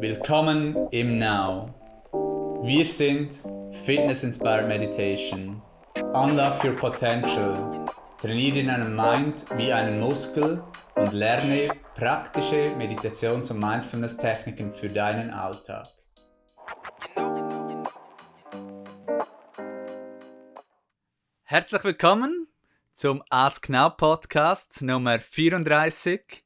Willkommen im Now. Wir sind Fitness Inspired Meditation. Unlock your potential. Trainiere deinen Mind wie einen Muskel und lerne praktische Meditations- und Mindfulness-Techniken für deinen Alltag. Herzlich willkommen zum Ask Now Podcast Nummer 34.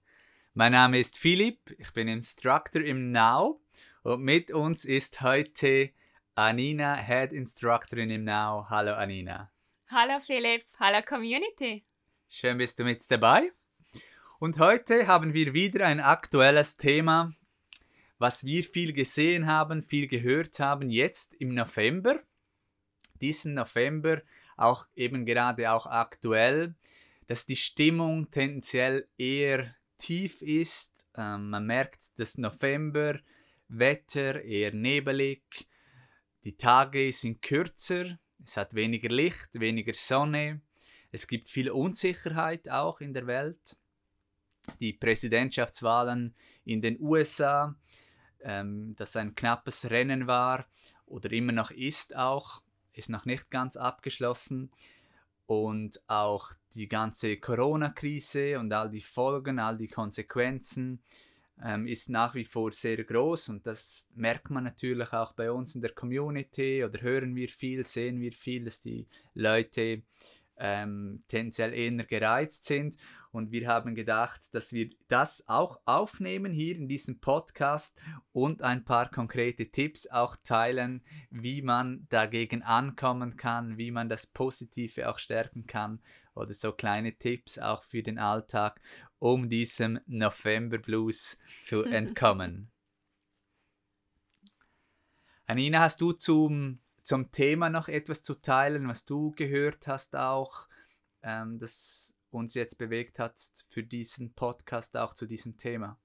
Mein Name ist Philipp, ich bin Instructor im Now und mit uns ist heute Anina, Head Instructorin im Now. Hallo Anina. Hallo Philipp, hallo Community. Schön bist du mit dabei. Und heute haben wir wieder ein aktuelles Thema, was wir viel gesehen haben, viel gehört haben, jetzt im November. Diesen November, auch eben gerade auch aktuell, dass die Stimmung tendenziell eher tief ist. Ähm, man merkt, das November, Wetter eher nebelig, die Tage sind kürzer, es hat weniger Licht, weniger Sonne, es gibt viel Unsicherheit auch in der Welt. Die Präsidentschaftswahlen in den USA, ähm, das ein knappes Rennen war oder immer noch ist auch, ist noch nicht ganz abgeschlossen und auch die ganze Corona-Krise und all die Folgen, all die Konsequenzen ähm, ist nach wie vor sehr groß. Und das merkt man natürlich auch bei uns in der Community. Oder hören wir viel, sehen wir viel, dass die Leute ähm, tendenziell eher gereizt sind. Und wir haben gedacht, dass wir das auch aufnehmen hier in diesem Podcast und ein paar konkrete Tipps auch teilen, wie man dagegen ankommen kann, wie man das Positive auch stärken kann oder so kleine Tipps auch für den Alltag, um diesem November Blues zu entkommen. Anina, hast du zum zum Thema noch etwas zu teilen, was du gehört hast auch, ähm, das uns jetzt bewegt hat für diesen Podcast auch zu diesem Thema?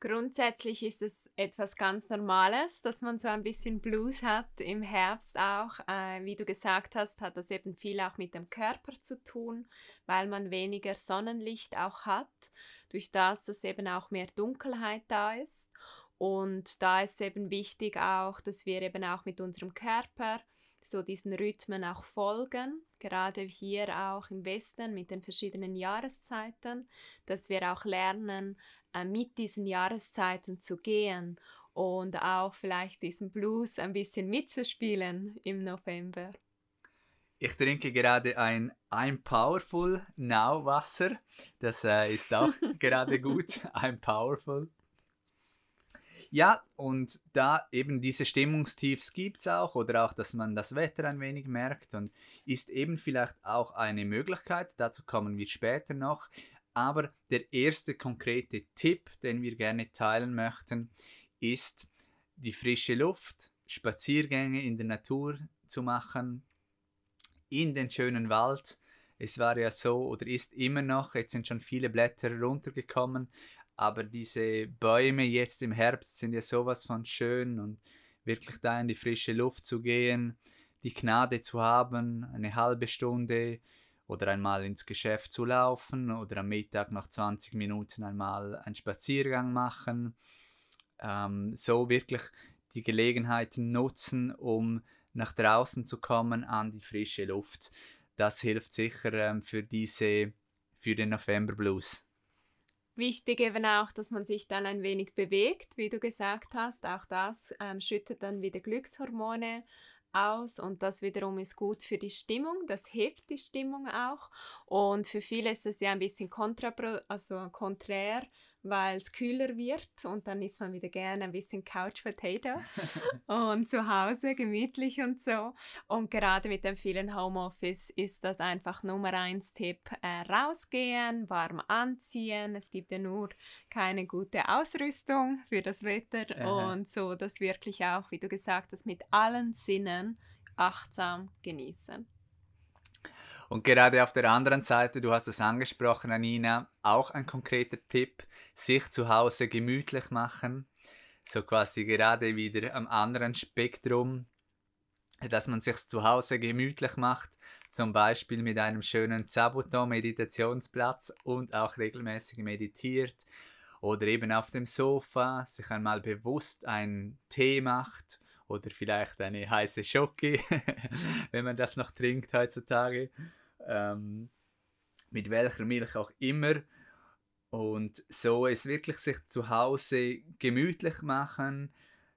Grundsätzlich ist es etwas ganz Normales, dass man so ein bisschen Blues hat im Herbst auch. Äh, wie du gesagt hast, hat das eben viel auch mit dem Körper zu tun, weil man weniger Sonnenlicht auch hat, durch das, dass eben auch mehr Dunkelheit da ist. Und da ist eben wichtig auch, dass wir eben auch mit unserem Körper so diesen Rhythmen auch folgen, gerade hier auch im Westen mit den verschiedenen Jahreszeiten, dass wir auch lernen, äh, mit diesen Jahreszeiten zu gehen und auch vielleicht diesen Blues ein bisschen mitzuspielen im November. Ich trinke gerade ein I'm Powerful Now Wasser. Das äh, ist auch gerade gut. I'm Powerful. Ja, und da eben diese Stimmungstiefs gibt es auch oder auch, dass man das Wetter ein wenig merkt und ist eben vielleicht auch eine Möglichkeit, dazu kommen wir später noch. Aber der erste konkrete Tipp, den wir gerne teilen möchten, ist die frische Luft, Spaziergänge in der Natur zu machen, in den schönen Wald. Es war ja so oder ist immer noch, jetzt sind schon viele Blätter runtergekommen, aber diese Bäume jetzt im Herbst sind ja sowas von schön und wirklich da in die frische Luft zu gehen, die Gnade zu haben, eine halbe Stunde oder einmal ins Geschäft zu laufen oder am Mittag noch 20 Minuten einmal einen Spaziergang machen. Ähm, so wirklich die Gelegenheiten nutzen, um nach draußen zu kommen an die frische Luft. Das hilft sicher ähm, für diese für den November Blues. Wichtig eben auch, dass man sich dann ein wenig bewegt, wie du gesagt hast. Auch das ähm, schüttet dann wieder Glückshormone aus und das wiederum ist gut für die Stimmung, das hebt die Stimmung auch und für viele ist es ja ein bisschen kontra, also konträr, weil es kühler wird und dann ist man wieder gerne ein bisschen Couch Potato und zu Hause gemütlich und so. Und gerade mit dem vielen Homeoffice ist das einfach Nummer eins Tipp: äh, rausgehen, warm anziehen. Es gibt ja nur keine gute Ausrüstung für das Wetter Aha. und so das wirklich auch, wie du gesagt hast, mit allen Sinnen achtsam genießen. Und gerade auf der anderen Seite, du hast es angesprochen, Anina, auch ein konkreter Tipp, sich zu Hause gemütlich machen. So quasi gerade wieder am anderen Spektrum, dass man sich zu Hause gemütlich macht, zum Beispiel mit einem schönen Zabuton-Meditationsplatz und auch regelmäßig meditiert oder eben auf dem Sofa sich einmal bewusst einen Tee macht oder vielleicht eine heiße Schoki, wenn man das noch trinkt heutzutage, ähm, mit welcher Milch auch immer. Und so es wirklich sich zu Hause gemütlich machen,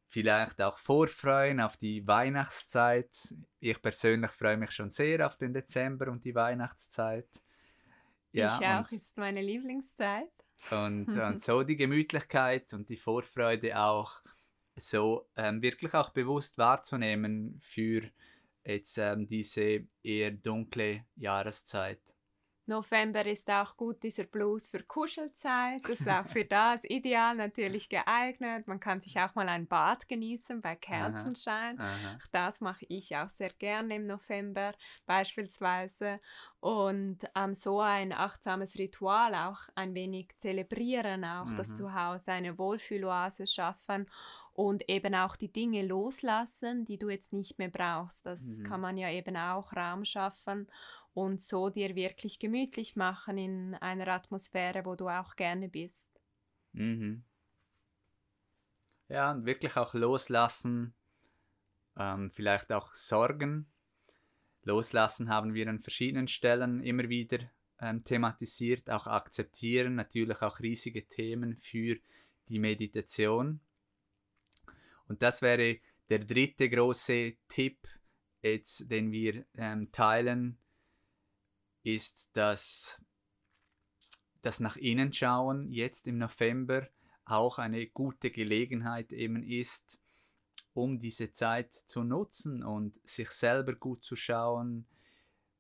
vielleicht auch vorfreuen auf die Weihnachtszeit. Ich persönlich freue mich schon sehr auf den Dezember und die Weihnachtszeit. Ja, ich auch, ist meine Lieblingszeit. Und, und so die Gemütlichkeit und die Vorfreude auch so ähm, wirklich auch bewusst wahrzunehmen für jetzt ähm, diese eher dunkle Jahreszeit. November ist auch gut dieser Blues für Kuschelzeit. Das ist auch für das ideal natürlich geeignet. Man kann sich auch mal ein Bad genießen bei Kerzenschein. Aha, aha. Das mache ich auch sehr gerne im November beispielsweise. Und ähm, so ein achtsames Ritual auch ein wenig zelebrieren, auch mhm. das Zuhause eine Wohlfühloase schaffen und eben auch die Dinge loslassen, die du jetzt nicht mehr brauchst. Das mhm. kann man ja eben auch Raum schaffen und so dir wirklich gemütlich machen in einer Atmosphäre, wo du auch gerne bist. Mhm. Ja, und wirklich auch loslassen, ähm, vielleicht auch Sorgen. Loslassen haben wir an verschiedenen Stellen immer wieder ähm, thematisiert, auch akzeptieren, natürlich auch riesige Themen für die Meditation. Und das wäre der dritte große Tipp, jetzt, den wir ähm, teilen ist, dass das nach innen schauen jetzt im November auch eine gute Gelegenheit eben ist, um diese Zeit zu nutzen und sich selber gut zu schauen,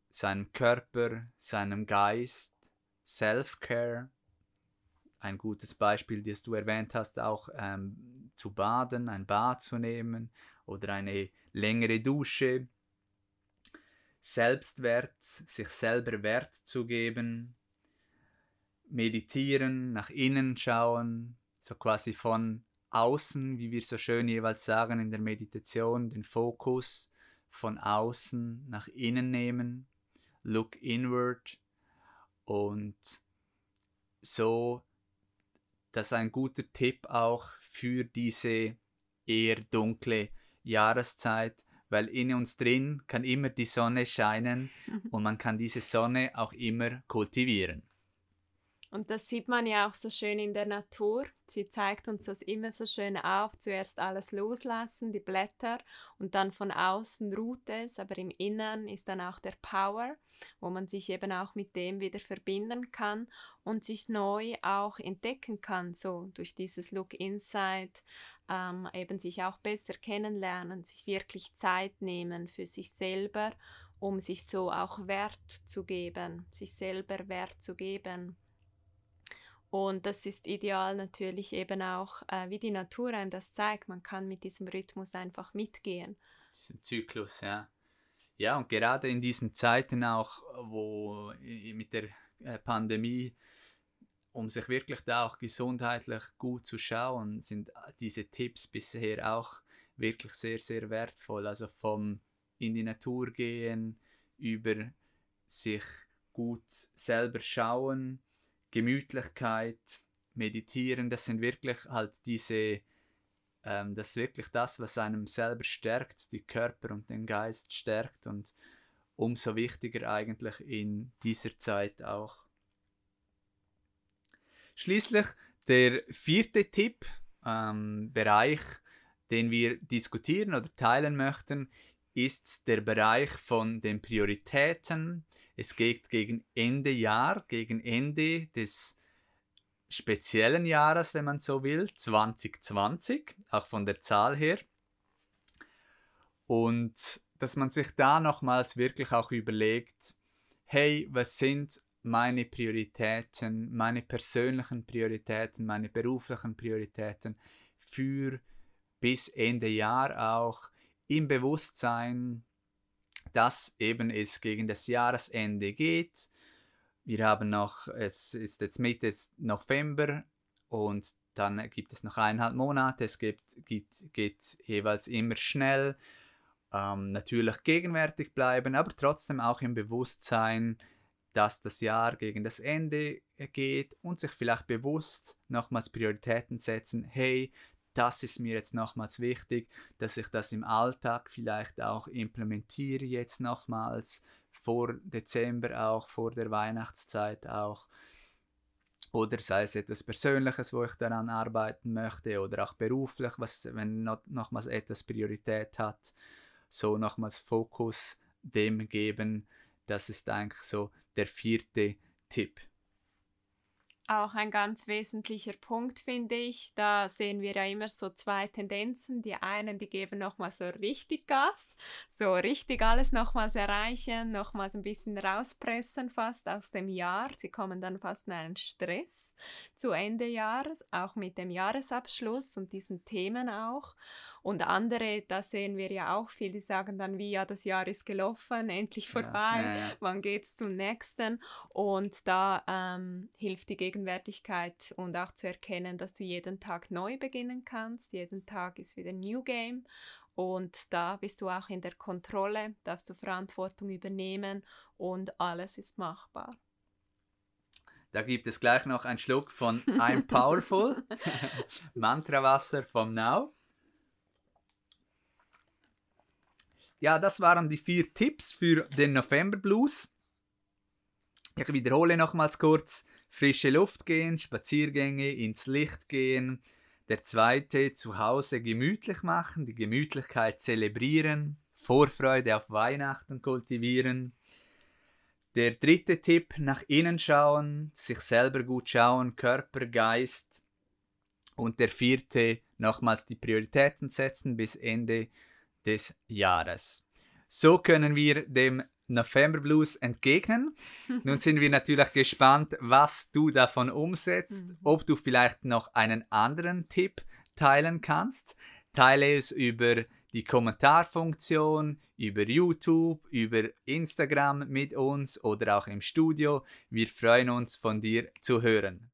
seinem Körper, seinem Geist, Self-Care. Ein gutes Beispiel, das du erwähnt hast, auch ähm, zu baden, ein Bad zu nehmen oder eine längere Dusche. Selbstwert, sich selber Wert zu geben, meditieren, nach innen schauen, so quasi von außen, wie wir so schön jeweils sagen in der Meditation, den Fokus von außen nach innen nehmen, look inward. Und so, das ist ein guter Tipp auch für diese eher dunkle Jahreszeit, weil in uns drin kann immer die Sonne scheinen mhm. und man kann diese Sonne auch immer kultivieren. Und das sieht man ja auch so schön in der Natur. Sie zeigt uns das immer so schön auf. Zuerst alles loslassen, die Blätter und dann von außen ruht es, aber im Innern ist dann auch der Power, wo man sich eben auch mit dem wieder verbinden kann und sich neu auch entdecken kann, so durch dieses Look Inside, ähm, eben sich auch besser kennenlernen, sich wirklich Zeit nehmen für sich selber, um sich so auch Wert zu geben, sich selber Wert zu geben. Und das ist ideal natürlich eben auch, äh, wie die Natur einem das zeigt. Man kann mit diesem Rhythmus einfach mitgehen. Diesen Zyklus, ja. Ja, und gerade in diesen Zeiten auch, wo mit der äh, Pandemie, um sich wirklich da auch gesundheitlich gut zu schauen, sind diese Tipps bisher auch wirklich sehr, sehr wertvoll. Also vom in die Natur gehen, über sich gut selber schauen, Gemütlichkeit, Meditieren, das sind wirklich halt diese, ähm, das ist wirklich das, was einem selber stärkt, die Körper und den Geist stärkt und umso wichtiger eigentlich in dieser Zeit auch. Schließlich der vierte Tipp, ähm, Bereich, den wir diskutieren oder teilen möchten, ist der Bereich von den Prioritäten, es geht gegen Ende Jahr, gegen Ende des speziellen Jahres, wenn man so will, 2020, auch von der Zahl her. Und dass man sich da nochmals wirklich auch überlegt, hey, was sind meine Prioritäten, meine persönlichen Prioritäten, meine beruflichen Prioritäten für bis Ende Jahr auch im Bewusstsein, dass eben es gegen das Jahresende geht. Wir haben noch, es ist jetzt Mitte November und dann gibt es noch eineinhalb Monate. Es gibt, gibt, geht jeweils immer schnell. Ähm, natürlich gegenwärtig bleiben, aber trotzdem auch im Bewusstsein, dass das Jahr gegen das Ende geht und sich vielleicht bewusst nochmals Prioritäten setzen, hey, das ist mir jetzt nochmals wichtig, dass ich das im Alltag vielleicht auch implementiere jetzt nochmals vor Dezember auch, vor der Weihnachtszeit auch. Oder sei es etwas Persönliches, wo ich daran arbeiten möchte, oder auch beruflich, was, wenn noch, nochmals etwas Priorität hat, so nochmals Fokus dem geben. Das ist eigentlich so der vierte Tipp auch ein ganz wesentlicher Punkt, finde ich. Da sehen wir ja immer so zwei Tendenzen. Die einen, die geben nochmal so richtig Gas, so richtig alles nochmals erreichen, nochmals ein bisschen rauspressen fast aus dem Jahr. Sie kommen dann fast in einen Stress zu Ende Jahres, auch mit dem Jahresabschluss und diesen Themen auch. Und andere, da sehen wir ja auch viel, die sagen dann wie, ja, das Jahr ist gelaufen, endlich vorbei, ja, ja, ja. wann geht's zum nächsten? Und da ähm, hilft die Gegenwärtigkeit und auch zu erkennen, dass du jeden Tag neu beginnen kannst. Jeden Tag ist wieder New Game. Und da bist du auch in der Kontrolle, darfst du Verantwortung übernehmen und alles ist machbar. Da gibt es gleich noch einen Schluck von I'm Powerful, Mantra-Wasser vom Now. Ja, das waren die vier Tipps für den November Blues. Ich wiederhole nochmals kurz. Frische Luft gehen, Spaziergänge, ins Licht gehen. Der zweite, zu Hause gemütlich machen, die Gemütlichkeit zelebrieren, Vorfreude auf Weihnachten kultivieren. Der dritte Tipp, nach innen schauen, sich selber gut schauen, Körper, Geist. Und der vierte, nochmals die Prioritäten setzen bis Ende des Jahres. So können wir dem November Blues entgegnen. Nun sind wir natürlich gespannt, was du davon umsetzt, mhm. ob du vielleicht noch einen anderen Tipp teilen kannst. Teile es über die Kommentarfunktion, über YouTube, über Instagram mit uns oder auch im Studio. Wir freuen uns von dir zu hören.